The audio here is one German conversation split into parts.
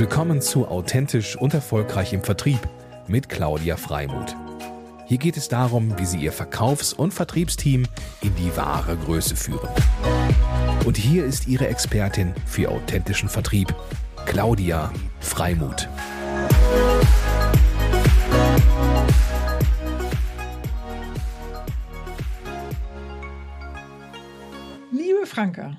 Willkommen zu Authentisch und Erfolgreich im Vertrieb mit Claudia Freimuth. Hier geht es darum, wie Sie Ihr Verkaufs- und Vertriebsteam in die wahre Größe führen. Und hier ist Ihre Expertin für authentischen Vertrieb, Claudia Freimuth. Liebe Franka,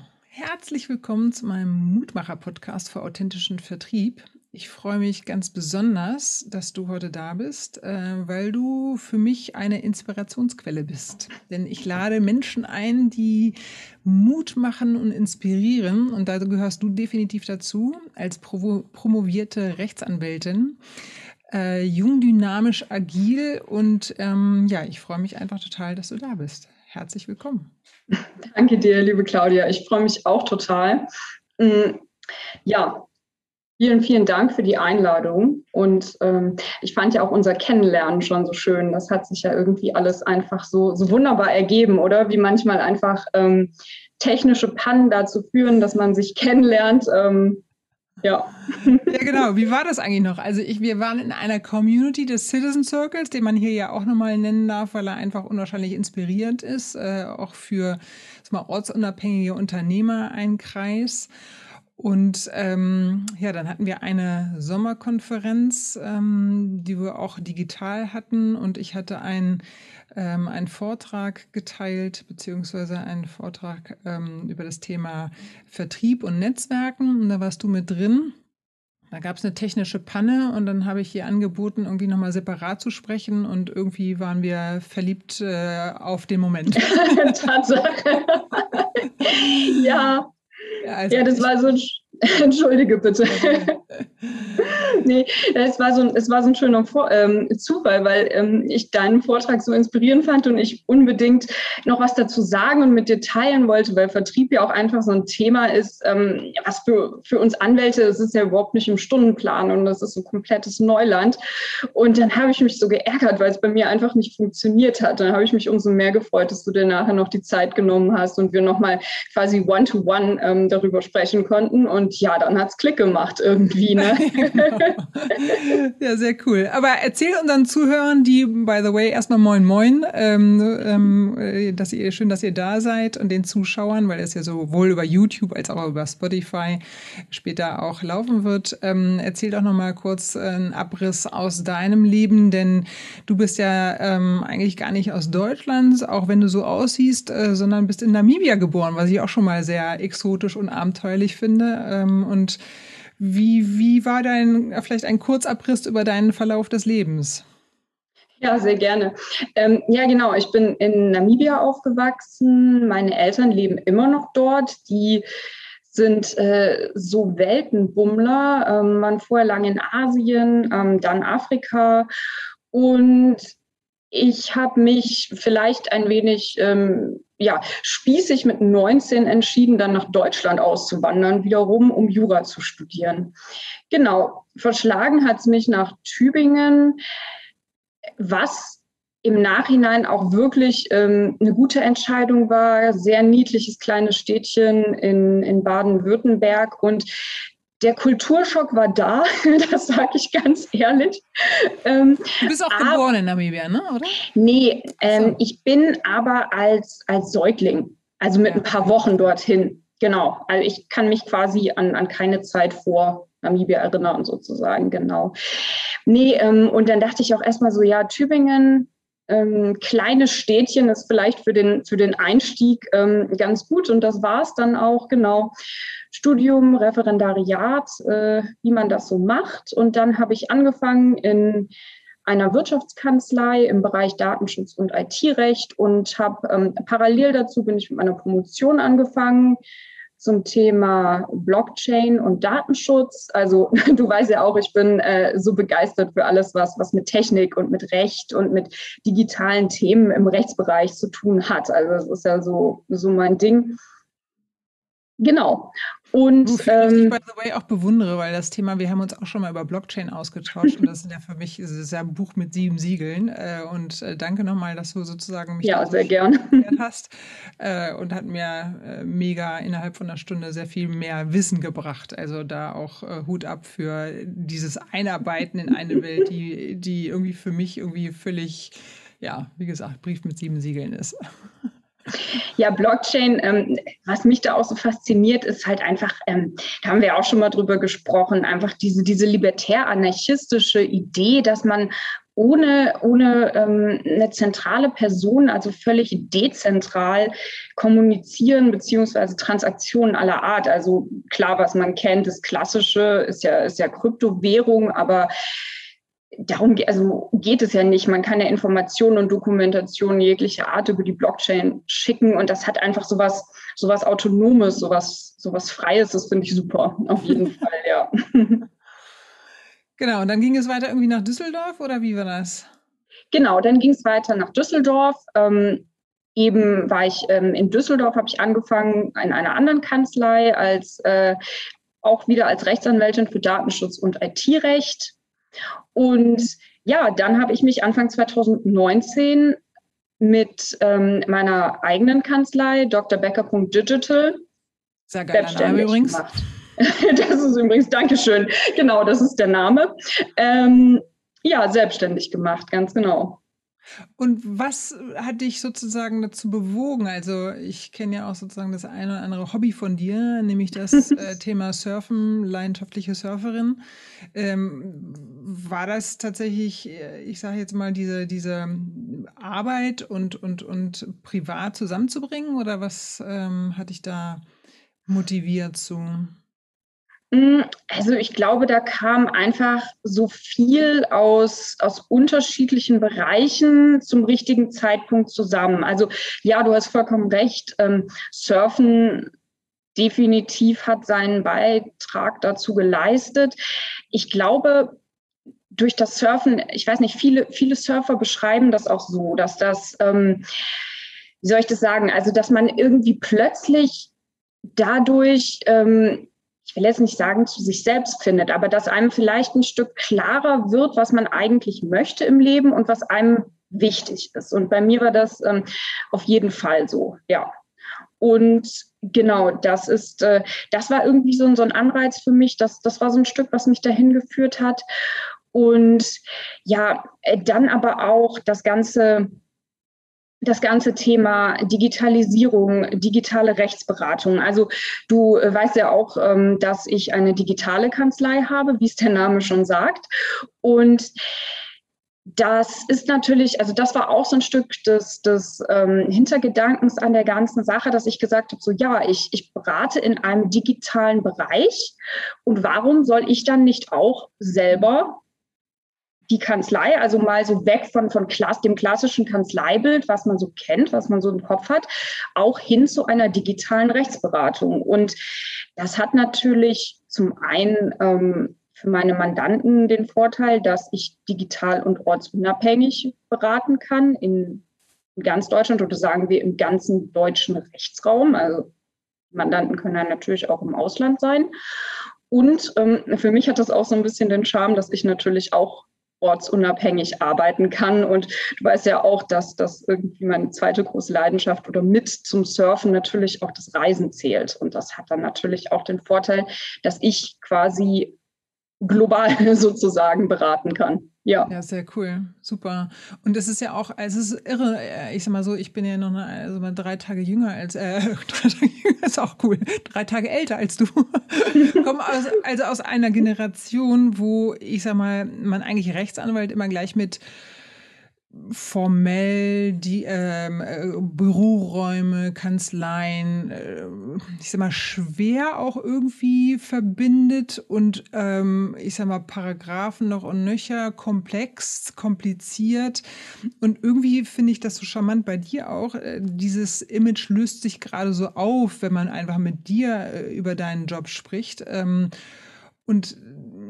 herzlich willkommen zu meinem Mutmacher-Podcast für authentischen Vertrieb. Ich freue mich ganz besonders, dass du heute da bist, äh, weil du für mich eine Inspirationsquelle bist. Denn ich lade Menschen ein, die Mut machen und inspirieren. Und da gehörst du definitiv dazu, als promovierte Rechtsanwältin. Äh, jung, dynamisch, agil und ähm, ja, ich freue mich einfach total, dass du da bist. Herzlich willkommen. Danke dir, liebe Claudia. Ich freue mich auch total. Mm, ja, Vielen, vielen Dank für die Einladung. Und ähm, ich fand ja auch unser Kennenlernen schon so schön. Das hat sich ja irgendwie alles einfach so, so wunderbar ergeben, oder? Wie manchmal einfach ähm, technische Pannen dazu führen, dass man sich kennenlernt. Ähm, ja. Ja, genau. Wie war das eigentlich noch? Also ich, wir waren in einer Community des Citizen Circles, den man hier ja auch nochmal nennen darf, weil er einfach unwahrscheinlich inspirierend ist, äh, auch für mal, ortsunabhängige Unternehmer ein Kreis. Und ähm, ja, dann hatten wir eine Sommerkonferenz, ähm, die wir auch digital hatten. Und ich hatte einen, ähm, einen Vortrag geteilt, beziehungsweise einen Vortrag ähm, über das Thema Vertrieb und Netzwerken. Und da warst du mit drin. Da gab es eine technische Panne und dann habe ich ihr angeboten, irgendwie nochmal separat zu sprechen und irgendwie waren wir verliebt äh, auf den Moment. Tatsache. ja, ja, also ja, das war so ein, entschuldige bitte. nee, es war so ein, es war so ein schöner Vor ähm, Zufall, weil ähm, ich deinen Vortrag so inspirierend fand und ich unbedingt noch was dazu sagen und mit dir teilen wollte, weil Vertrieb ja auch einfach so ein Thema ist, ähm, was für, für uns Anwälte, es ist ja überhaupt nicht im Stundenplan und das ist so komplettes Neuland. Und dann habe ich mich so geärgert, weil es bei mir einfach nicht funktioniert hat. Dann habe ich mich umso mehr gefreut, dass du dir nachher noch die Zeit genommen hast und wir nochmal quasi one-to-one -one, ähm, darüber sprechen konnten. Und ja, dann hat es Klick gemacht irgendwie. Ne? ja, sehr cool. Aber erzähl unseren Zuhörern, die, by the way, erstmal moin moin, ähm, ähm, äh, dass ihr schön, dass ihr da seid und den Zuschauern, weil es ja sowohl über YouTube als auch über Spotify später auch laufen wird. Ähm, erzähl doch nochmal kurz einen Abriss aus deinem Leben, denn du bist ja ähm, eigentlich gar nicht aus Deutschland, auch wenn du so aussiehst, äh, sondern bist in Namibia geboren, was ich auch schon mal sehr exotisch und abenteuerlich finde. Ähm, und wie, wie war dein, vielleicht ein Kurzabriss über deinen Verlauf des Lebens? Ja, sehr gerne. Ähm, ja, genau. Ich bin in Namibia aufgewachsen. Meine Eltern leben immer noch dort. Die sind äh, so Weltenbummler. Ähm, waren vorher lang in Asien, ähm, dann Afrika. Und ich habe mich vielleicht ein wenig ähm, ja, spießig mit 19 entschieden, dann nach Deutschland auszuwandern, wiederum um Jura zu studieren. Genau, verschlagen hat es mich nach Tübingen, was im Nachhinein auch wirklich ähm, eine gute Entscheidung war. Sehr niedliches kleines Städtchen in, in Baden-Württemberg. Und der Kulturschock war da, das sage ich ganz ehrlich. Ähm, du bist auch aber, geboren in Namibia, ne? oder? Nee, ähm, so. ich bin aber als, als Säugling, also mit ja. ein paar Wochen dorthin. Genau, also ich kann mich quasi an, an keine Zeit vor Namibia erinnern, sozusagen, genau. Nee, ähm, und dann dachte ich auch erstmal so, ja, Tübingen, ähm, kleines Städtchen ist vielleicht für den, für den Einstieg ähm, ganz gut und das war es dann auch, genau. Studium, Referendariat, äh, wie man das so macht. Und dann habe ich angefangen in einer Wirtschaftskanzlei im Bereich Datenschutz und IT-Recht und habe ähm, parallel dazu bin ich mit meiner Promotion angefangen zum Thema Blockchain und Datenschutz. Also du weißt ja auch, ich bin äh, so begeistert für alles, was, was mit Technik und mit Recht und mit digitalen Themen im Rechtsbereich zu tun hat. Also das ist ja so, so mein Ding. Genau. Und Wofür ähm, ich by the way auch bewundere, weil das Thema, wir haben uns auch schon mal über Blockchain ausgetauscht und das ist ja für mich ist es ja ein Buch mit sieben Siegeln. Äh, und äh, danke nochmal, dass du sozusagen mich ja, sehr gerne hast äh, und hat mir äh, mega innerhalb von einer Stunde sehr viel mehr Wissen gebracht. Also da auch äh, Hut ab für dieses Einarbeiten in eine Welt, die, die irgendwie für mich irgendwie völlig, ja, wie gesagt, Brief mit sieben Siegeln ist. Ja, Blockchain, ähm, was mich da auch so fasziniert, ist halt einfach, ähm, da haben wir auch schon mal drüber gesprochen, einfach diese, diese libertär-anarchistische Idee, dass man ohne, ohne ähm, eine zentrale Person, also völlig dezentral kommunizieren beziehungsweise Transaktionen aller Art. Also klar, was man kennt, das Klassische ist ja, ist ja Kryptowährung, aber darum also geht es ja nicht. Man kann ja Informationen und Dokumentationen jeglicher Art über die Blockchain schicken und das hat einfach sowas, sowas Autonomes, sowas, sowas Freies. Das finde ich super, auf jeden Fall, ja. Genau, und dann ging es weiter irgendwie nach Düsseldorf oder wie war das? Genau, dann ging es weiter nach Düsseldorf. Ähm, eben war ich ähm, in Düsseldorf, habe ich angefangen in einer anderen Kanzlei als äh, auch wieder als Rechtsanwältin für Datenschutz und IT-Recht und ja, dann habe ich mich Anfang 2019 mit ähm, meiner eigenen Kanzlei, Dr. Becker.digital, sehr geiler Name übrigens. Gemacht. das ist übrigens, Dankeschön, genau, das ist der Name. Ähm, ja, selbstständig gemacht, ganz genau. Und was hat dich sozusagen dazu bewogen? Also ich kenne ja auch sozusagen das eine oder andere Hobby von dir, nämlich das äh, Thema Surfen, leidenschaftliche Surferin. Ähm, war das tatsächlich, äh, ich sage jetzt mal, diese, diese Arbeit und, und, und privat zusammenzubringen oder was ähm, hat dich da motiviert zu? Hm, also ich glaube, da kam einfach so viel aus, aus unterschiedlichen Bereichen zum richtigen Zeitpunkt zusammen. Also ja, du hast vollkommen recht. Ähm, Surfen definitiv hat seinen Beitrag dazu geleistet. Ich glaube, durch das Surfen, ich weiß nicht, viele, viele Surfer beschreiben das auch so, dass das, ähm, wie soll ich das sagen, also dass man irgendwie plötzlich dadurch ähm, ich will jetzt nicht sagen, zu sich selbst findet, aber dass einem vielleicht ein Stück klarer wird, was man eigentlich möchte im Leben und was einem wichtig ist. Und bei mir war das ähm, auf jeden Fall so, ja. Und genau, das ist, äh, das war irgendwie so, so ein Anreiz für mich. Das, das war so ein Stück, was mich dahin geführt hat. Und ja, äh, dann aber auch das ganze das ganze Thema Digitalisierung, digitale Rechtsberatung. Also du weißt ja auch, ähm, dass ich eine digitale Kanzlei habe, wie es der Name schon sagt. Und das ist natürlich, also das war auch so ein Stück des, des ähm, Hintergedankens an der ganzen Sache, dass ich gesagt habe, so ja, ich, ich berate in einem digitalen Bereich und warum soll ich dann nicht auch selber die Kanzlei, also mal so weg von, von Klass, dem klassischen Kanzleibild, was man so kennt, was man so im Kopf hat, auch hin zu einer digitalen Rechtsberatung. Und das hat natürlich zum einen ähm, für meine Mandanten den Vorteil, dass ich digital und ortsunabhängig beraten kann in, ganz Deutschland oder sagen wir im ganzen deutschen Rechtsraum. Also Mandanten können dann natürlich auch im Ausland sein. Und ähm, für mich hat das auch so ein bisschen den Charme, dass ich natürlich auch ortsunabhängig arbeiten kann. Und du weißt ja auch, dass das irgendwie meine zweite große Leidenschaft oder mit zum Surfen natürlich auch das Reisen zählt. Und das hat dann natürlich auch den Vorteil, dass ich quasi global sozusagen beraten kann. Ja. Ja, sehr cool. Super. Und es ist ja auch, es ist irre, äh, ich sag mal so, ich bin ja noch eine, also mal drei Tage jünger als, äh, drei Tage jünger ist auch cool, drei Tage älter als du. Komme aus, also aus einer Generation, wo, ich sag mal, man eigentlich Rechtsanwalt immer gleich mit formell die ähm, äh, Büroräume, Kanzleien, äh, ich sag mal, schwer auch irgendwie verbindet und ähm, ich sag mal, Paragraphen noch und nöcher, komplex, kompliziert. Und irgendwie finde ich das so charmant bei dir auch. Äh, dieses Image löst sich gerade so auf, wenn man einfach mit dir äh, über deinen Job spricht. Ähm, und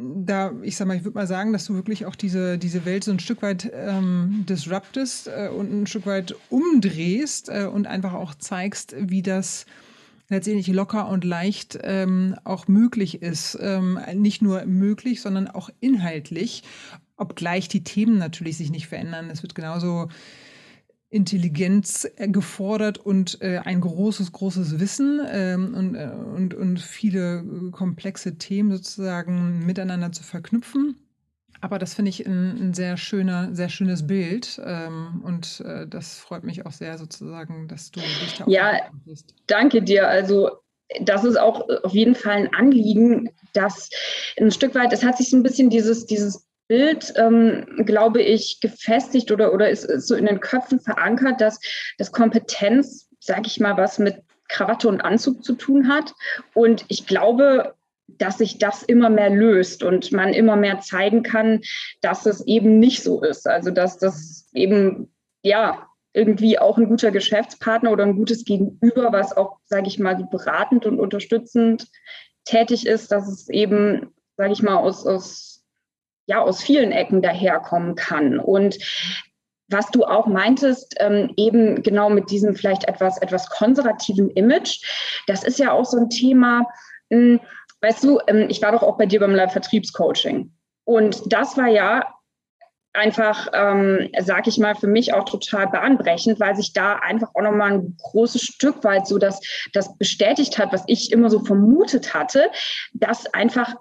da, ich sag mal, ich würde mal sagen, dass du wirklich auch diese, diese Welt so ein Stück weit ähm, disruptest äh, und ein Stück weit umdrehst äh, und einfach auch zeigst, wie das letztendlich locker und leicht ähm, auch möglich ist. Ähm, nicht nur möglich, sondern auch inhaltlich, obgleich die Themen natürlich sich nicht verändern. Es wird genauso Intelligenz äh, gefordert und äh, ein großes, großes Wissen ähm, und, äh, und, und viele komplexe Themen sozusagen miteinander zu verknüpfen. Aber das finde ich ein, ein, sehr schöner, sehr schönes Bild. Ähm, und äh, das freut mich auch sehr sozusagen, dass du dich da Ja, danke dir. Also das ist auch auf jeden Fall ein Anliegen, dass ein Stück weit, es hat sich so ein bisschen dieses, dieses Bild, ähm, glaube ich, gefestigt oder, oder ist, ist, so in den Köpfen verankert, dass, dass Kompetenz, sage ich mal, was mit Krawatte und Anzug zu tun hat. Und ich glaube, dass sich das immer mehr löst und man immer mehr zeigen kann, dass es eben nicht so ist. Also dass das eben, ja, irgendwie auch ein guter Geschäftspartner oder ein gutes Gegenüber, was auch, sage ich mal, beratend und unterstützend tätig ist, dass es eben, sage ich mal, aus, aus ja aus vielen Ecken daherkommen kann. Und was du auch meintest, ähm, eben genau mit diesem vielleicht etwas, etwas konservativen Image, das ist ja auch so ein Thema, mh, hm, weißt du, ähm, ich war doch auch bei dir beim Live-Vertriebscoaching. Und das war ja einfach, ähm, sag ich mal, für mich auch total bahnbrechend, weil sich da einfach auch nochmal ein großes Stück weit so das, das bestätigt hat, was ich immer so vermutet hatte, dass einfach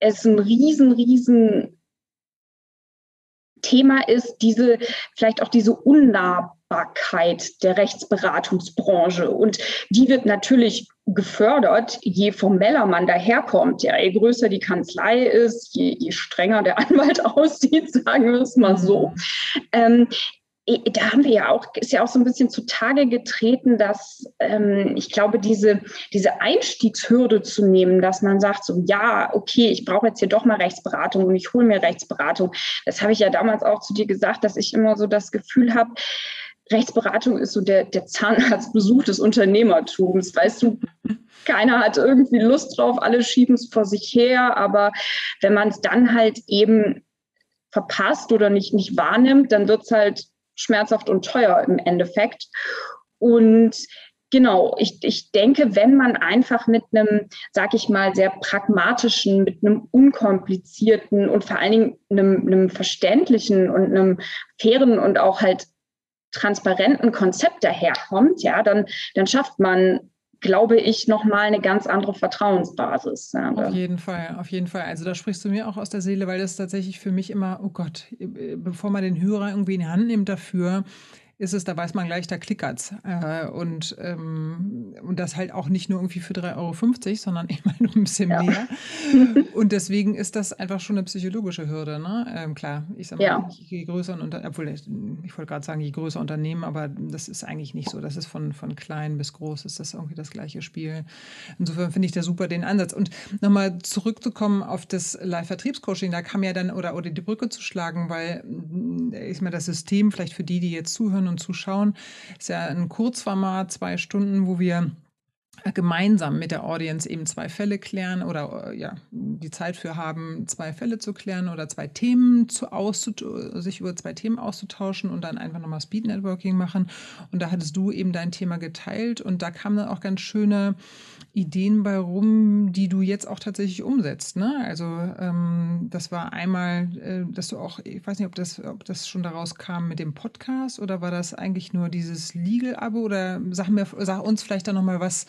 es ein riesen, riesen Thema ist diese, vielleicht auch diese Unnahbarkeit der Rechtsberatungsbranche. Und die wird natürlich gefördert, je formeller man daherkommt. Ja, je größer die Kanzlei ist, je, je strenger der Anwalt aussieht, sagen wir es mal so. Mhm. Ähm, da haben wir ja auch, ist ja auch so ein bisschen zutage getreten, dass ähm, ich glaube, diese, diese Einstiegshürde zu nehmen, dass man sagt, so ja, okay, ich brauche jetzt hier doch mal Rechtsberatung und ich hole mir Rechtsberatung. Das habe ich ja damals auch zu dir gesagt, dass ich immer so das Gefühl habe, Rechtsberatung ist so der, der Zahnarztbesuch des Unternehmertums. Weißt du, keiner hat irgendwie Lust drauf, alle schieben es vor sich her, aber wenn man es dann halt eben verpasst oder nicht, nicht wahrnimmt, dann wird es halt schmerzhaft und teuer im Endeffekt. Und Genau, ich, ich denke, wenn man einfach mit einem, sag ich mal, sehr pragmatischen, mit einem unkomplizierten und vor allen Dingen einem, einem verständlichen und einem fairen und auch halt transparenten Konzept daherkommt, ja, dann, dann schafft man glaube ich, nochmal eine ganz andere Vertrauensbasis. Ja, auf jeden Fall, auf jeden Fall. Also da sprichst du mir auch aus der Seele, weil das tatsächlich für mich immer, oh Gott, bevor man den Hörer irgendwie in die Hand nimmt dafür, ist es, da weiß man gleich, da klickert's. Äh, und, ähm, und das halt auch nicht nur irgendwie für 3,50 Euro, sondern ich meine ein bisschen ja. mehr. und deswegen ist das einfach schon eine psychologische Hürde. Ne? Ähm, klar, ich sag mal, ja. je größer und obwohl ich, ich wollte gerade sagen, je größer Unternehmen, aber das ist eigentlich nicht so. Das ist von, von klein bis groß, ist das irgendwie das gleiche Spiel. Insofern finde ich da super den Ansatz. Und nochmal zurückzukommen auf das Live-Vertriebscoaching, da kam ja dann, oder, oder die Brücke zu schlagen, weil ich meine, das System, vielleicht für die, die jetzt zuhören und zuschauen. Ist ja ein Kurzformat, zwei Stunden, wo wir gemeinsam mit der Audience eben zwei Fälle klären oder ja, die Zeit für haben, zwei Fälle zu klären oder zwei Themen zu sich über zwei Themen auszutauschen und dann einfach nochmal Speed Networking machen. Und da hattest du eben dein Thema geteilt und da kamen dann auch ganz schöne Ideen bei rum, die du jetzt auch tatsächlich umsetzt. Ne? Also ähm, das war einmal, äh, dass du auch, ich weiß nicht, ob das, ob das schon daraus kam mit dem Podcast oder war das eigentlich nur dieses Legal-Abo oder sag, mir, sag uns vielleicht dann nochmal was,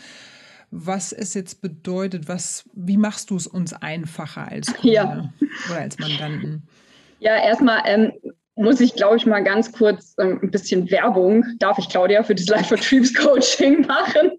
was es jetzt bedeutet, was, wie machst du es uns einfacher als Kunde ja. oder als Mandanten? Ja, erstmal ähm, muss ich, glaube ich, mal ganz kurz ähm, ein bisschen Werbung, darf ich Claudia, für das Live-Vertriebscoaching machen.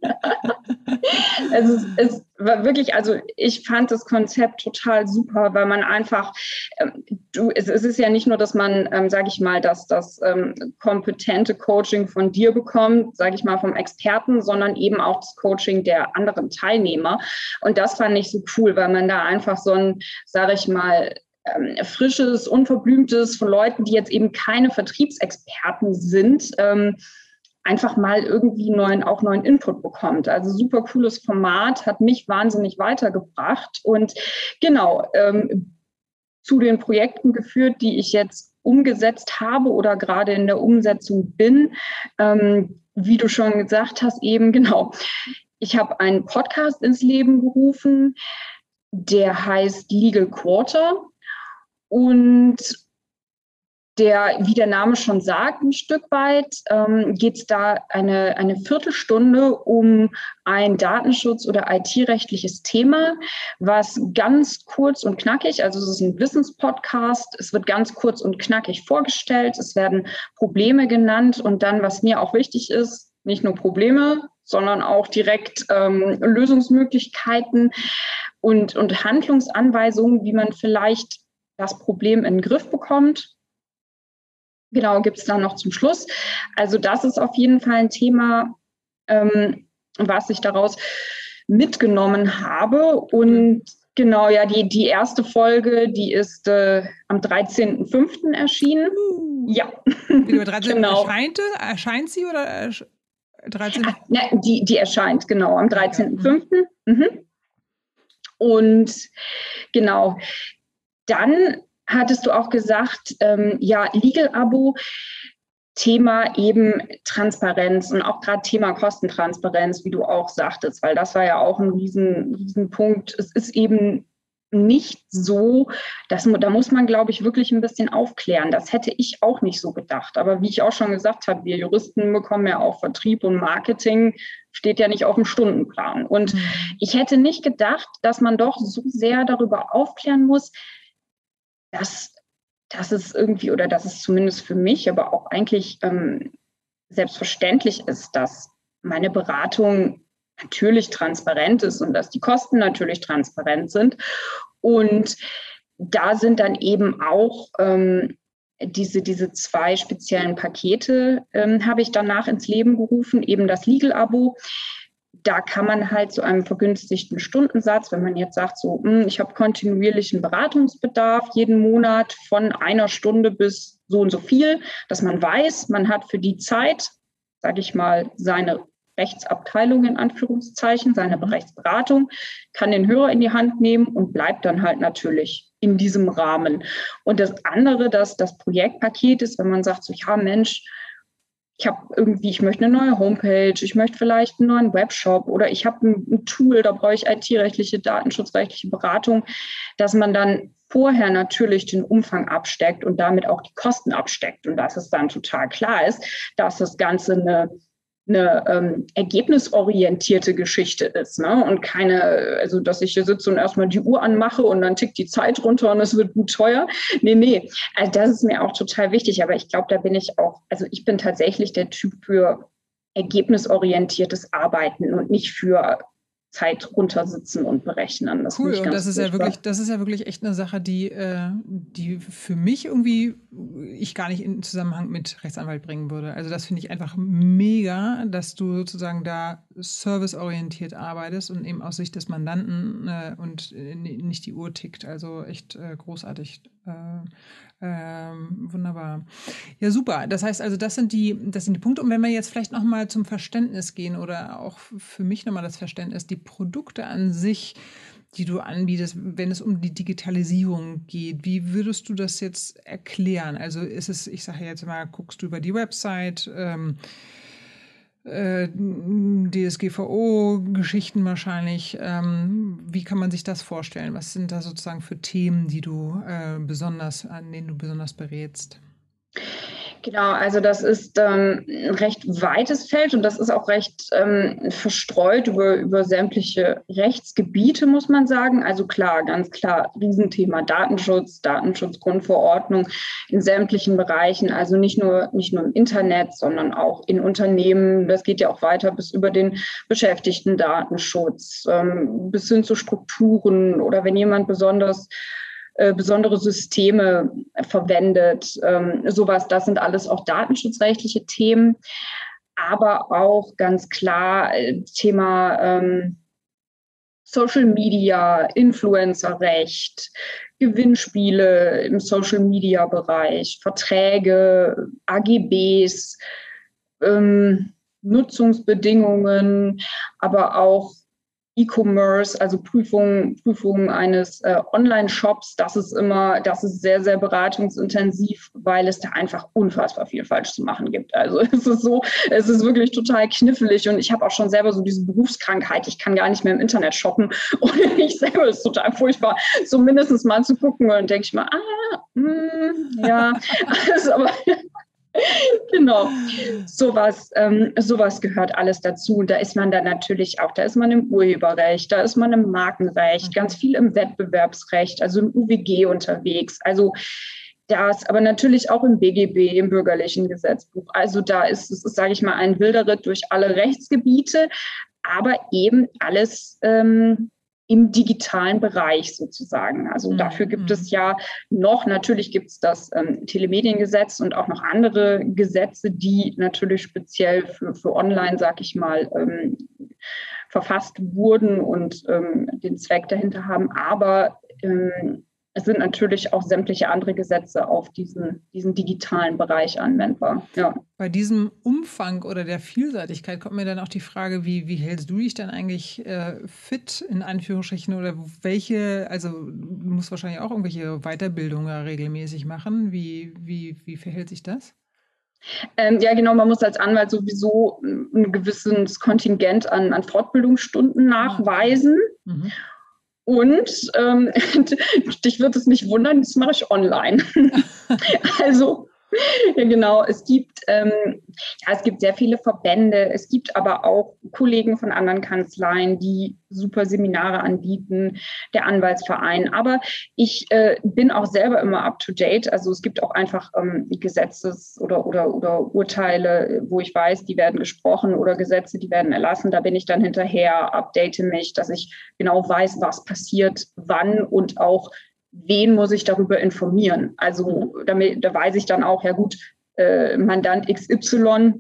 es, ist, es war wirklich, also ich fand das Konzept total super, weil man einfach, ähm, du, es, es, ist ja nicht nur, dass man, ähm, sage ich mal, dass das ähm, kompetente Coaching von dir bekommt, sage ich mal, vom Experten, sondern eben auch das Coaching der anderen Teilnehmer. Und das fand ich so cool, weil man da einfach so ein, sage ich mal, ähm, frisches, unverblümtes von Leuten, die jetzt eben keine Vertriebsexperten sind, ähm, einfach mal irgendwie neuen, auch neuen Input bekommt. Also super cooles Format, hat mich wahnsinnig weitergebracht und genau ähm, zu den Projekten geführt, die ich jetzt umgesetzt habe oder gerade in der Umsetzung bin. Ähm, wie du schon gesagt hast, eben genau ich habe einen Podcast ins Leben gerufen, der heißt Legal Quarter. Und der, wie der Name schon sagt, ein Stück weit ähm, geht es da eine, eine Viertelstunde um ein Datenschutz- oder IT-rechtliches Thema, was ganz kurz und knackig, also es ist ein Wissenspodcast, es wird ganz kurz und knackig vorgestellt, es werden Probleme genannt und dann, was mir auch wichtig ist, nicht nur Probleme, sondern auch direkt ähm, Lösungsmöglichkeiten und, und Handlungsanweisungen, wie man vielleicht das Problem in den Griff bekommt genau, gibt es dann noch zum Schluss. Also das ist auf jeden Fall ein Thema, ähm, was ich daraus mitgenommen habe. Und genau, ja, die, die erste Folge, die ist äh, am 13.05. erschienen. Uh, ja. Wie 13. genau. erscheint, erscheint sie oder ersch 13? Ach, ja, die, die erscheint, genau, am 13.05. Mhm. mhm. Und genau, dann hattest du auch gesagt, ähm, ja, Legal-Abo. Thema eben Transparenz und auch gerade Thema Kostentransparenz, wie du auch sagtest, weil das war ja auch ein riesen, riesen Punkt. Es ist eben nicht so, dass, da muss man, glaube ich, wirklich ein bisschen aufklären. Das hätte ich auch nicht so gedacht. Aber wie ich auch schon gesagt habe, wir Juristen bekommen ja auch Vertrieb und Marketing, steht ja nicht auf dem Stundenplan. Und mhm. ich hätte nicht gedacht, dass man doch so sehr darüber aufklären muss, dass, dass es irgendwie oder dass es zumindest für mich, aber auch eigentlich ähm, selbstverständlich ist, dass meine Beratung natürlich transparent ist und dass die Kosten natürlich transparent sind. Und da sind dann eben auch ähm, diese, diese zwei speziellen Pakete, ähm, habe ich danach ins Leben gerufen, eben das Legal-Abo da kann man halt zu einem vergünstigten Stundensatz, wenn man jetzt sagt, so, hm, ich habe kontinuierlichen Beratungsbedarf jeden Monat von einer Stunde bis so und so viel, dass man weiß, man hat für die Zeit, sage ich mal, seine Rechtsabteilung in Anführungszeichen, seine mhm. Rechtsberatung, kann den Hörer in die Hand nehmen und bleibt dann halt natürlich in diesem Rahmen. Und das andere, dass das Projektpaket ist, wenn man sagt, so, ja Mensch, ich habe irgendwie, ich möchte eine neue Homepage, ich möchte vielleicht einen neuen Webshop oder ich habe ein, ein, Tool, da brauche ich IT-rechtliche, datenschutzrechtliche Beratung, dass man dann vorher natürlich den Umfang absteckt und damit auch die Kosten absteckt. Und dass es dann total klar ist, dass das Ganze eine eine ähm, ergebnisorientierte Geschichte ist ne? und keine, also dass ich hier sitze und erstmal die Uhr anmache und dann tickt die Zeit runter und es wird gut teuer. Nee, nee, also das ist mir auch total wichtig, aber ich glaube, da bin ich auch, also ich bin tatsächlich der Typ für ergebnisorientiertes Arbeiten und nicht für Zeit runtersitzen und berechnen. Das cool, und das ist ja wirklich, das ist ja wirklich echt eine Sache, die, äh, die für mich irgendwie ich gar nicht in Zusammenhang mit Rechtsanwalt bringen würde. Also das finde ich einfach mega, dass du sozusagen da serviceorientiert arbeitest und eben aus Sicht des Mandanten äh, und äh, nicht die Uhr tickt. Also echt großartig. Äh, ähm, wunderbar. Ja, super. Das heißt also, das sind die, das sind die Punkte. Und wenn wir jetzt vielleicht nochmal zum Verständnis gehen oder auch für mich nochmal das Verständnis, die Produkte an sich, die du anbietest, wenn es um die Digitalisierung geht, wie würdest du das jetzt erklären? Also ist es, ich sage jetzt mal, guckst du über die Website, ähm, äh, DSGVO-Geschichten wahrscheinlich. Ähm, wie kann man sich das vorstellen? Was sind da sozusagen für Themen, die du äh, besonders, an denen du besonders berätst? Genau, also das ist ähm, ein recht weites Feld und das ist auch recht ähm, verstreut über, über sämtliche Rechtsgebiete, muss man sagen. Also klar, ganz klar, Riesenthema Datenschutz, Datenschutzgrundverordnung in sämtlichen Bereichen, also nicht nur, nicht nur im Internet, sondern auch in Unternehmen. Das geht ja auch weiter bis über den Beschäftigten-Datenschutz, ähm, bis hin zu Strukturen oder wenn jemand besonders äh, besondere Systeme verwendet. Ähm, sowas, das sind alles auch datenschutzrechtliche Themen, aber auch ganz klar äh, Thema ähm, Social Media, Influencerrecht, Gewinnspiele im Social Media Bereich, Verträge, AGBs, ähm, Nutzungsbedingungen, aber auch E-Commerce, also Prüfungen, Prüfungen eines äh, Online-Shops, das ist immer, das ist sehr, sehr beratungsintensiv, weil es da einfach unfassbar viel falsch zu machen gibt. Also es ist so, es ist wirklich total knifflig und ich habe auch schon selber so diese Berufskrankheit, ich kann gar nicht mehr im Internet shoppen und ich selber ist total furchtbar, so mindestens mal zu gucken und denke ich mal, ah, mh, hm, ja, also, aber genau. Sowas, ähm, sowas gehört alles dazu. Und da ist man dann natürlich auch, da ist man im Urheberrecht, da ist man im Markenrecht, mhm. ganz viel im Wettbewerbsrecht, also im UWG unterwegs. Also das, aber natürlich auch im BGB, im bürgerlichen Gesetzbuch. Also da ist es, sage ich mal, ein wilder Ritt durch alle Rechtsgebiete, aber eben alles ähm, im digitalen Bereich sozusagen. Also mhm. dafür gibt es mhm. ja noch, natürlich gibt es das ähm, Telemediengesetz und auch noch andere Gesetze, die natürlich speziell für, für online, sag ich mal, ähm, verfasst wurden und ähm, den Zweck dahinter haben. Aber ähm, es sind natürlich auch sämtliche andere Gesetze auf diesen, diesen digitalen Bereich anwendbar. Ja. Bei diesem Umfang oder der Vielseitigkeit kommt mir dann auch die Frage, wie, wie hältst du dich dann eigentlich äh, fit in Anführungsstrichen oder welche, also du musst wahrscheinlich auch irgendwelche Weiterbildungen regelmäßig machen. Wie, wie, wie verhält sich das? Ähm, ja, genau, man muss als Anwalt sowieso ein gewisses Kontingent an, an Fortbildungsstunden ah, nachweisen. Mhm. Und ähm, dich wird es nicht wundern, das mache ich online. also ja, genau. Es gibt, ähm, ja, es gibt sehr viele Verbände. Es gibt aber auch Kollegen von anderen Kanzleien, die super Seminare anbieten, der Anwaltsverein. Aber ich äh, bin auch selber immer up to date. Also es gibt auch einfach ähm, Gesetzes- oder, oder, oder Urteile, wo ich weiß, die werden gesprochen oder Gesetze, die werden erlassen. Da bin ich dann hinterher, update mich, dass ich genau weiß, was passiert, wann und auch wen muss ich darüber informieren? Also damit, da weiß ich dann auch, ja gut, äh, Mandant XY,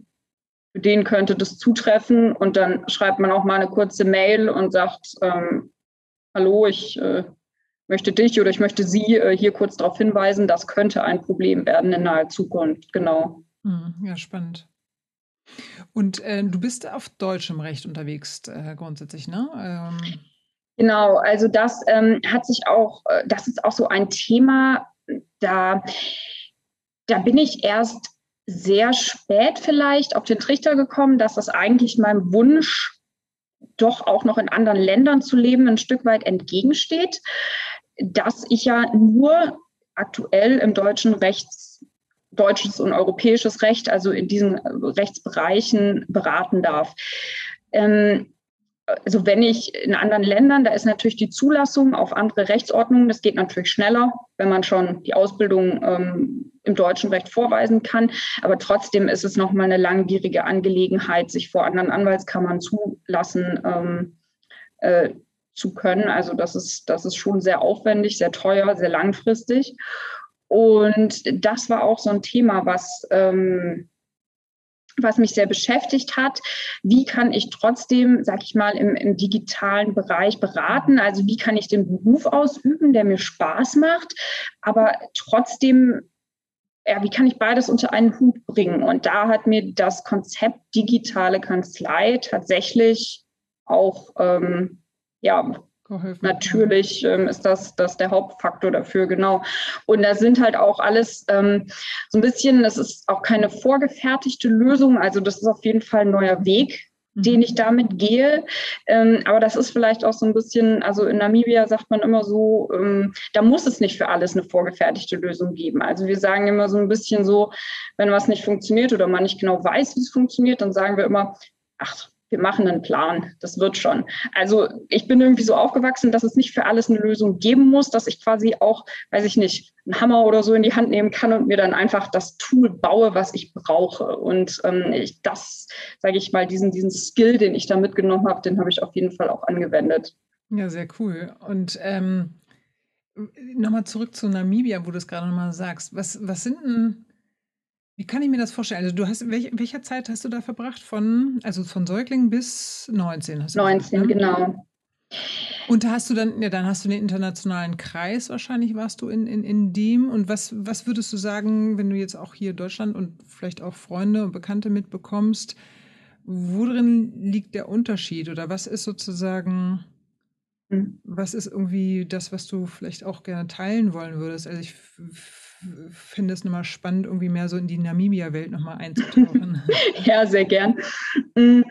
den könnte das zutreffen und dann schreibt man auch mal eine kurze Mail und sagt, ähm, hallo, ich äh, möchte dich oder ich möchte Sie äh, hier kurz darauf hinweisen, das könnte ein Problem werden in naher Zukunft. Genau. Hm, ja, spannend. Und äh, du bist auf deutschem Recht unterwegs äh, grundsätzlich, ne? Ähm Genau, also das ähm, hat sich auch, äh, das ist auch so ein Thema, da, da bin ich erst sehr spät vielleicht auf den Trichter gekommen, dass das eigentlich meinem Wunsch, doch auch noch in anderen Ländern zu leben, ein Stück weit entgegensteht, dass ich ja nur aktuell im deutschen Rechts deutsches und europäisches Recht, also in diesen Rechtsbereichen beraten darf. Ähm, also wenn ich in anderen Ländern, da ist natürlich die Zulassung auf andere Rechtsordnungen, das geht natürlich schneller, wenn man schon die Ausbildung ähm, im deutschen Recht vorweisen kann. Aber trotzdem ist es nochmal eine langwierige Angelegenheit, sich vor anderen Anwaltskammern zulassen ähm, äh, zu können. Also das ist, das ist schon sehr aufwendig, sehr teuer, sehr langfristig. Und das war auch so ein Thema, was ähm, was mich sehr beschäftigt hat. Wie kann ich trotzdem, sag ich mal, im, im, digitalen Bereich beraten? Also wie kann ich den Beruf ausüben, der mir Spaß macht, aber trotzdem, ja, wie kann ich beides unter einen Hut bringen? Und da hat mir das Konzept digitale Kanzlei tatsächlich auch ähm, ja. Natürlich ähm, ist das, das der Hauptfaktor dafür, genau. Und da sind halt auch alles ähm, so ein bisschen, das ist auch keine vorgefertigte Lösung. Also das ist auf jeden Fall ein neuer Weg, den mhm. ich damit gehe. Ähm, aber das ist vielleicht auch so ein bisschen, also in Namibia sagt man immer so, ähm, da muss es nicht für alles eine vorgefertigte Lösung geben. Also wir sagen immer so ein bisschen so, wenn was nicht funktioniert oder man nicht genau weiß, wie es funktioniert, dann sagen wir immer, ach, wir machen einen Plan, das wird schon. Also ich bin irgendwie so aufgewachsen, dass es nicht für alles eine Lösung geben muss, dass ich quasi auch, weiß ich nicht, einen Hammer oder so in die Hand nehmen kann und mir dann einfach das Tool baue, was ich brauche. Und ähm, ich, das, sage ich mal, diesen, diesen Skill, den ich da mitgenommen habe, den habe ich auf jeden Fall auch angewendet. Ja, sehr cool. Und ähm, nochmal zurück zu Namibia, wo du es gerade nochmal sagst. Was, was sind denn wie kann ich mir das vorstellen? Also du hast, welch, welcher Zeit hast du da verbracht? Von, also von Säugling bis 19 hast du 19, gesagt, ne? genau. Und hast du dann, ja, dann hast du den internationalen Kreis wahrscheinlich, warst du in, in, in dem. Und was, was würdest du sagen, wenn du jetzt auch hier Deutschland und vielleicht auch Freunde und Bekannte mitbekommst? Worin liegt der Unterschied oder was ist sozusagen, hm. was ist irgendwie das, was du vielleicht auch gerne teilen wollen würdest? Also ich finde es nochmal spannend, irgendwie mehr so in die Namibia-Welt nochmal einzutauchen. ja, sehr gern. Hm.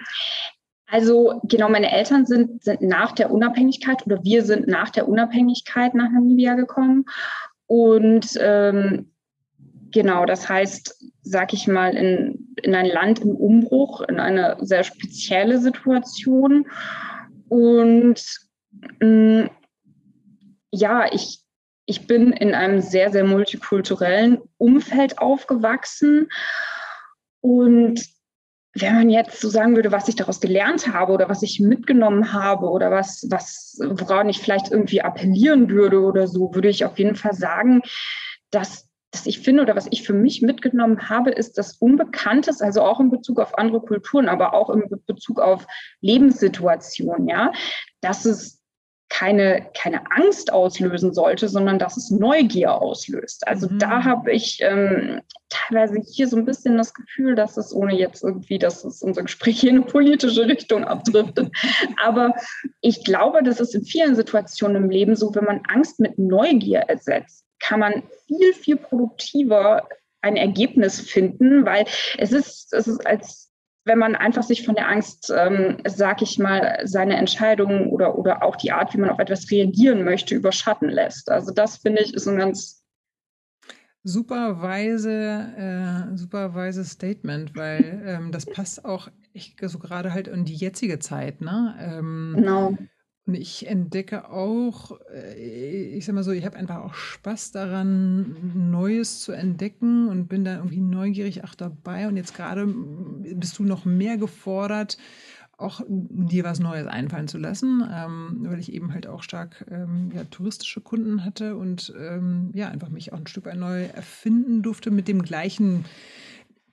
Also genau, meine Eltern sind, sind nach der Unabhängigkeit oder wir sind nach der Unabhängigkeit nach Namibia gekommen. Und ähm, genau, das heißt, sag ich mal, in, in ein Land im Umbruch, in eine sehr spezielle Situation. Und mh, mm, ja, ich, ich bin in einem sehr, sehr multikulturellen Umfeld aufgewachsen. Und wenn man jetzt so sagen würde, was ich daraus gelernt habe oder was ich mitgenommen habe oder was, was, woran ich vielleicht irgendwie appellieren würde oder so, würde ich auf jeden Fall sagen, dass, dass ich finde oder was ich für mich mitgenommen habe, ist das Unbekanntes, also auch in Bezug auf andere Kulturen, aber auch in Bezug auf Lebenssituationen, ja, dass es keine, keine Angst auslösen sollte, sondern dass es Neugier auslöst. Also mhm. da habe ich ähm, teilweise hier so ein bisschen das Gefühl, dass es, ohne jetzt irgendwie, dass es unser Gespräch hier in eine politische Richtung abdriftet. Aber ich glaube, das ist in vielen Situationen im Leben so, wenn man Angst mit Neugier ersetzt, kann man viel, viel produktiver ein Ergebnis finden, weil es ist, es ist als wenn man einfach sich von der Angst, ähm, sag ich mal, seine Entscheidungen oder, oder auch die Art, wie man auf etwas reagieren möchte, überschatten lässt. Also das finde ich ist ein ganz super weise, äh, super weise Statement, weil ähm, das passt auch ich, so gerade halt in die jetzige Zeit. Ne? Ähm, genau. Und ich entdecke auch, äh, ich sag mal so, ich habe einfach auch Spaß daran, Neues zu entdecken und bin da irgendwie neugierig auch dabei. Und jetzt gerade bist du noch mehr gefordert, auch dir was Neues einfallen zu lassen, ähm, weil ich eben halt auch stark ähm, ja, touristische Kunden hatte und ähm, ja, einfach mich auch ein Stück weit neu erfinden durfte mit dem gleichen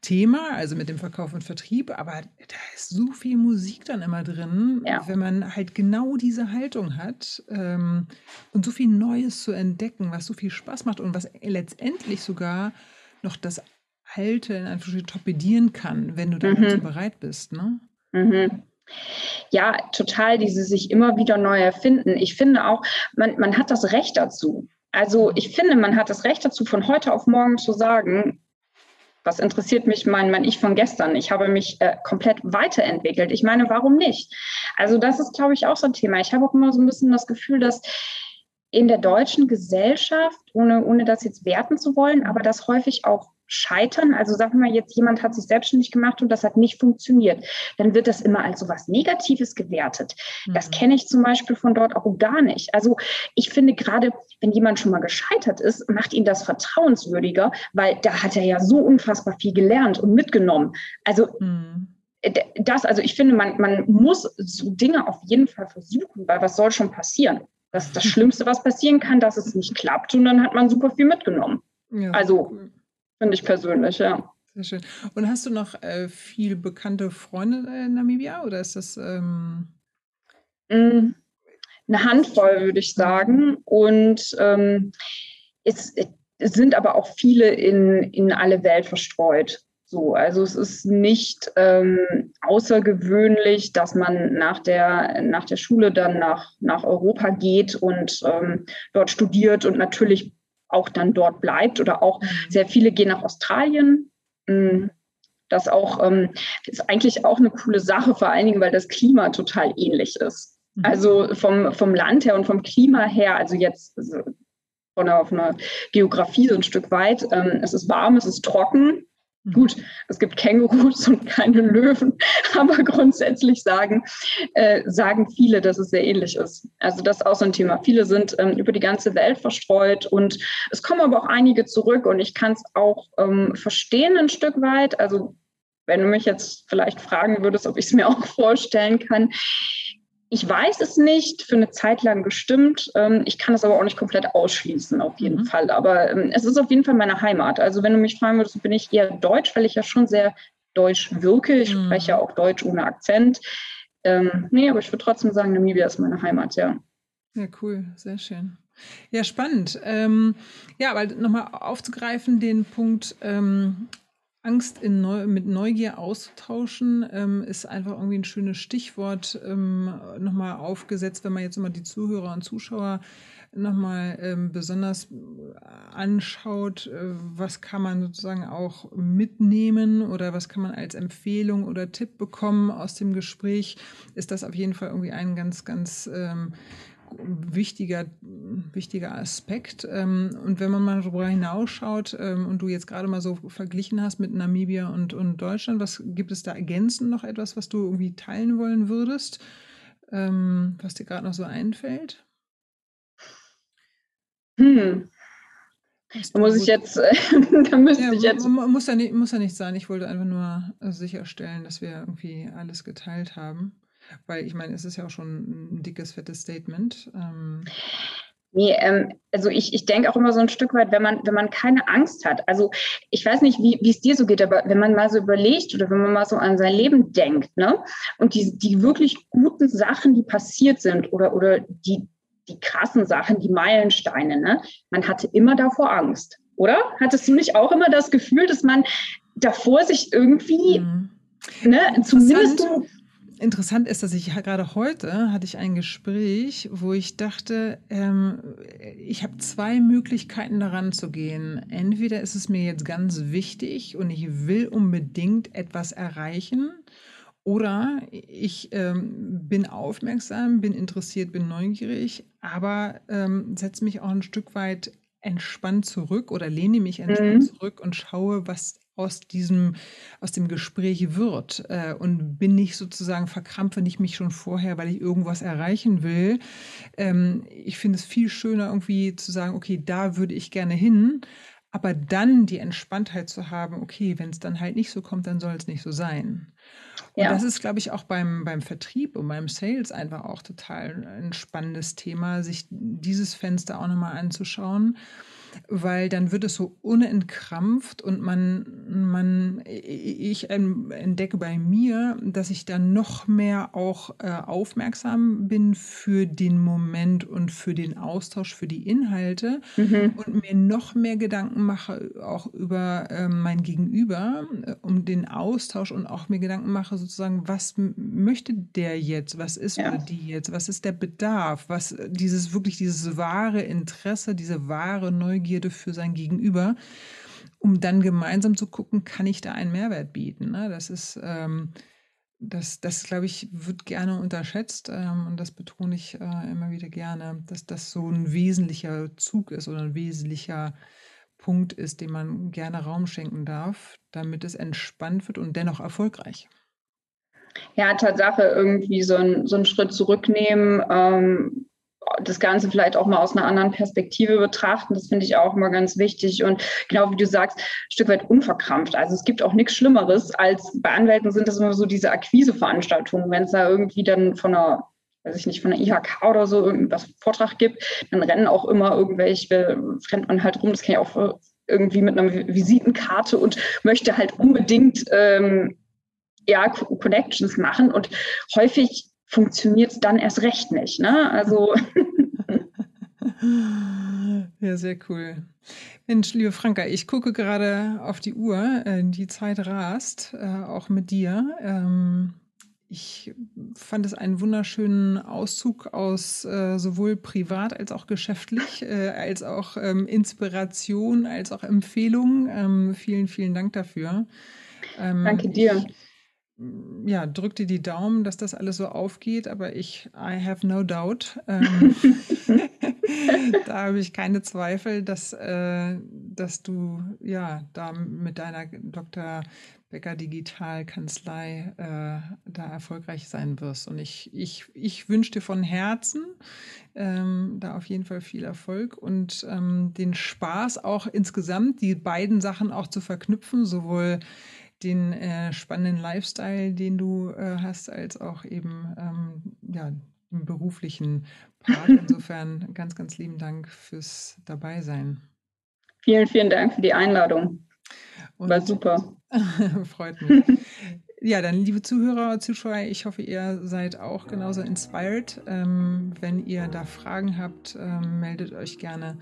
Thema, also mit dem Verkauf und Vertrieb, aber da ist so viel Musik dann immer drin, ja. wenn man halt genau diese Haltung hat ähm, und so viel Neues zu entdecken, was so viel Spaß macht und was letztendlich sogar noch das Alte in Anführungsstrichen torpedieren kann, wenn du dann mhm. dazu bereit bist. Ne? Mhm. Ja, total, diese sich immer wieder neu erfinden. Ich finde auch, man, man hat das Recht dazu. Also ich finde, man hat das Recht dazu, von heute auf morgen zu sagen, was interessiert mich mein, mein Ich von gestern? Ich habe mich äh, komplett weiterentwickelt. Ich meine, warum nicht? Also das ist, glaube ich, auch so ein Thema. Ich habe auch immer so ein bisschen das Gefühl, dass in der deutschen Gesellschaft, ohne, ohne das jetzt werten zu wollen, aber dass häufig auch scheitern. Also sagen wir mal jetzt, jemand hat sich selbstständig gemacht und das hat nicht funktioniert. Dann wird das immer als so was Negatives gewertet. Mhm. Das kenne ich zum Beispiel von dort auch gar nicht. Also ich finde gerade, wenn jemand schon mal gescheitert ist, macht ihn das vertrauenswürdiger, weil da hat er ja so unfassbar viel gelernt und mitgenommen. Also mhm das, also ich finde, man, man muss so Dinge auf jeden Fall versuchen, weil was soll schon passieren? Das, das Schlimmste, was passieren kann, dass es nicht klappt und dann hat man super viel mitgenommen. Ja, also. Finde ich persönlich, ja. Sehr schön. Und hast du noch äh, viel bekannte Freunde in Namibia oder ist das? Ähm mm, Eine Handvoll, würde ich sagen. Und ähm, es, es, sind aber auch viele in, in alle Welt verstreut. So, also es ist nicht ähm, außergewöhnlich, dass man nach der, nach der Schule dann nach, nach Europa geht und ähm, dort studiert und natürlich auch dann dort bleibt oder auch mhm. sehr viele gehen nach Australien. Mm, das auch ähm, ist eigentlich auch eine coole Sache, vor allen Dingen, weil das Klima total ähnlich ist. Mhm. Also vom, vom Land her und vom Klima her, also jetzt von der, von der Geografie so ein Stück weit, ähm, es ist warm, es ist trocken, Gut, es gibt Kängurus und keine Löwen, aber grundsätzlich sagen, äh, sagen viele, dass es sehr ähnlich ist. Also das ist auch so ein Thema. Viele sind ähm, über die ganze Welt verstreut und es kommen aber auch einige zurück und ich kann es auch ähm, verstehen ein Stück weit. Also wenn du mich jetzt vielleicht fragen würdest, ob ich es mir auch vorstellen kann, ich weiß es nicht, für eine Zeit lang bestimmt. Ähm, ich kann es aber auch nicht komplett ausschließen, auf jeden mhm. Fall. Aber ähm, es ist auf jeden Fall meine Heimat. Also wenn du mich fragen würdest, bin ich eher deutsch, weil ich ja schon sehr deutsch wirke. Ich mhm. spreche ja auch Deutsch ohne Akzent. Ähm, nee, aber ich würde trotzdem sagen, Namibia ist meine Heimat, ja. Ja, cool, sehr schön. Ja, spannend. Ähm, ja, aber nochmal aufzugreifen, den Punkt, ähm, Angst Neu mit Neugier auszutauschen, ähm, ist einfach irgendwie ein schönes Stichwort ähm, nochmal aufgesetzt, wenn man jetzt immer die Zuhörer und Zuschauer nochmal ähm, besonders äh, anschaut, äh, was kann man sozusagen auch mitnehmen oder was kann man als Empfehlung oder Tipp bekommen aus dem Gespräch, ist das auf jeden Fall irgendwie ein ganz, ganz ähm, wichtiger, wichtiger Aspekt. Ähm, und wenn man mal darüber hinausschaut ähm, und du jetzt gerade mal so verglichen hast mit Namibia und, und Deutschland, was gibt es da ergänzend noch etwas, was du irgendwie teilen wollen würdest, ähm, was dir gerade noch so einfällt? Hm. Da muss ich jetzt, da müsste ja, ich jetzt. Muss ja, nicht, muss ja nicht sein. Ich wollte einfach nur sicherstellen, dass wir irgendwie alles geteilt haben. Weil ich meine, es ist ja auch schon ein dickes, fettes Statement. Ähm. Nee, ähm, also ich, ich denke auch immer so ein Stück weit, wenn man, wenn man keine Angst hat. Also ich weiß nicht, wie es dir so geht, aber wenn man mal so überlegt oder wenn man mal so an sein Leben denkt, ne? Und die, die wirklich guten Sachen, die passiert sind oder, oder die, die krassen Sachen, die Meilensteine, ne? Man hatte immer davor Angst, oder? Hattest du nicht auch immer das Gefühl, dass man davor sich irgendwie, mhm. ne, zumindest du Interessant ist, dass ich gerade heute hatte ich ein Gespräch, wo ich dachte, ähm, ich habe zwei Möglichkeiten daran zu gehen. Entweder ist es mir jetzt ganz wichtig und ich will unbedingt etwas erreichen, oder ich ähm, bin aufmerksam, bin interessiert, bin neugierig, aber ähm, setze mich auch ein Stück weit entspannt zurück oder lehne mich entspannt mhm. zurück und schaue, was aus diesem, aus dem Gespräch wird äh, und bin nicht sozusagen verkrampfe nicht mich schon vorher, weil ich irgendwas erreichen will. Ähm, ich finde es viel schöner irgendwie zu sagen, okay, da würde ich gerne hin, aber dann die Entspanntheit zu haben, okay, wenn es dann halt nicht so kommt, dann soll es nicht so sein. Und ja. das ist, glaube ich, auch beim, beim Vertrieb und beim Sales einfach auch total ein spannendes Thema, sich dieses Fenster auch nochmal anzuschauen weil dann wird es so unentkrampft und man, man, ich entdecke bei mir, dass ich dann noch mehr auch äh, aufmerksam bin für den Moment und für den Austausch, für die Inhalte mhm. und mir noch mehr Gedanken mache, auch über äh, mein Gegenüber, äh, um den Austausch und auch mir Gedanken mache, sozusagen, was möchte der jetzt, was ist ja. oder die jetzt, was ist der Bedarf, was dieses wirklich dieses wahre Interesse, diese wahre Neugier Neugierde für sein Gegenüber, um dann gemeinsam zu gucken, kann ich da einen Mehrwert bieten. Ne? Das ist, ähm, das, das glaube ich, wird gerne unterschätzt ähm, und das betone ich äh, immer wieder gerne, dass das so ein wesentlicher Zug ist oder ein wesentlicher Punkt ist, dem man gerne Raum schenken darf, damit es entspannt wird und dennoch erfolgreich. Ja, Tatsache, irgendwie so, ein, so einen Schritt zurücknehmen, ähm, das Ganze vielleicht auch mal aus einer anderen Perspektive betrachten. Das finde ich auch immer ganz wichtig. Und genau wie du sagst, ein Stück weit unverkrampft. Also es gibt auch nichts Schlimmeres als bei Anwälten sind das immer so diese Akquiseveranstaltungen. Wenn es da irgendwie dann von einer weiß ich nicht, von der IHK oder so irgendwas Vortrag gibt, dann rennen auch immer irgendwelche, rennt man halt rum, das kann ich auch irgendwie mit einer Visitenkarte und möchte halt unbedingt ähm, ja, Connections machen. Und häufig funktioniert es dann erst recht nicht. Ne? Also. ja, sehr cool. Mensch, liebe Franka, ich gucke gerade auf die Uhr. Äh, die Zeit rast, äh, auch mit dir. Ähm, ich fand es einen wunderschönen Auszug aus äh, sowohl privat als auch geschäftlich, als auch ähm, Inspiration, als auch Empfehlung. Ähm, vielen, vielen Dank dafür. Danke dir. Ich, ja, drück dir die Daumen, dass das alles so aufgeht, aber ich, I have no doubt. Ähm, da habe ich keine Zweifel, dass, äh, dass du ja da mit deiner Dr. Becker Digital Kanzlei äh, da erfolgreich sein wirst. Und ich, ich, ich wünsche dir von Herzen ähm, da auf jeden Fall viel Erfolg und ähm, den Spaß auch insgesamt, die beiden Sachen auch zu verknüpfen, sowohl den äh, spannenden Lifestyle, den du äh, hast, als auch eben ähm, ja, den beruflichen Part. Insofern ganz, ganz lieben Dank fürs Dabeisein. Vielen, vielen Dank für die Einladung. Und War super. freut mich. Ja, dann liebe Zuhörer, Zuschauer, ich hoffe, ihr seid auch genauso inspired. Ähm, wenn ihr da Fragen habt, ähm, meldet euch gerne.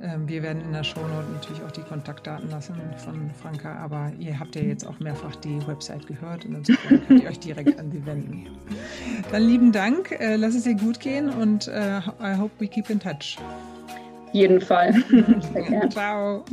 Ähm, wir werden in der Shownote natürlich auch die Kontaktdaten lassen von Franka, aber ihr habt ja jetzt auch mehrfach die Website gehört und insofern könnt ihr euch direkt an sie wenden. Dann lieben Dank, äh, lass es dir gut gehen und äh, I hope we keep in touch. Jeden Fall. Ciao.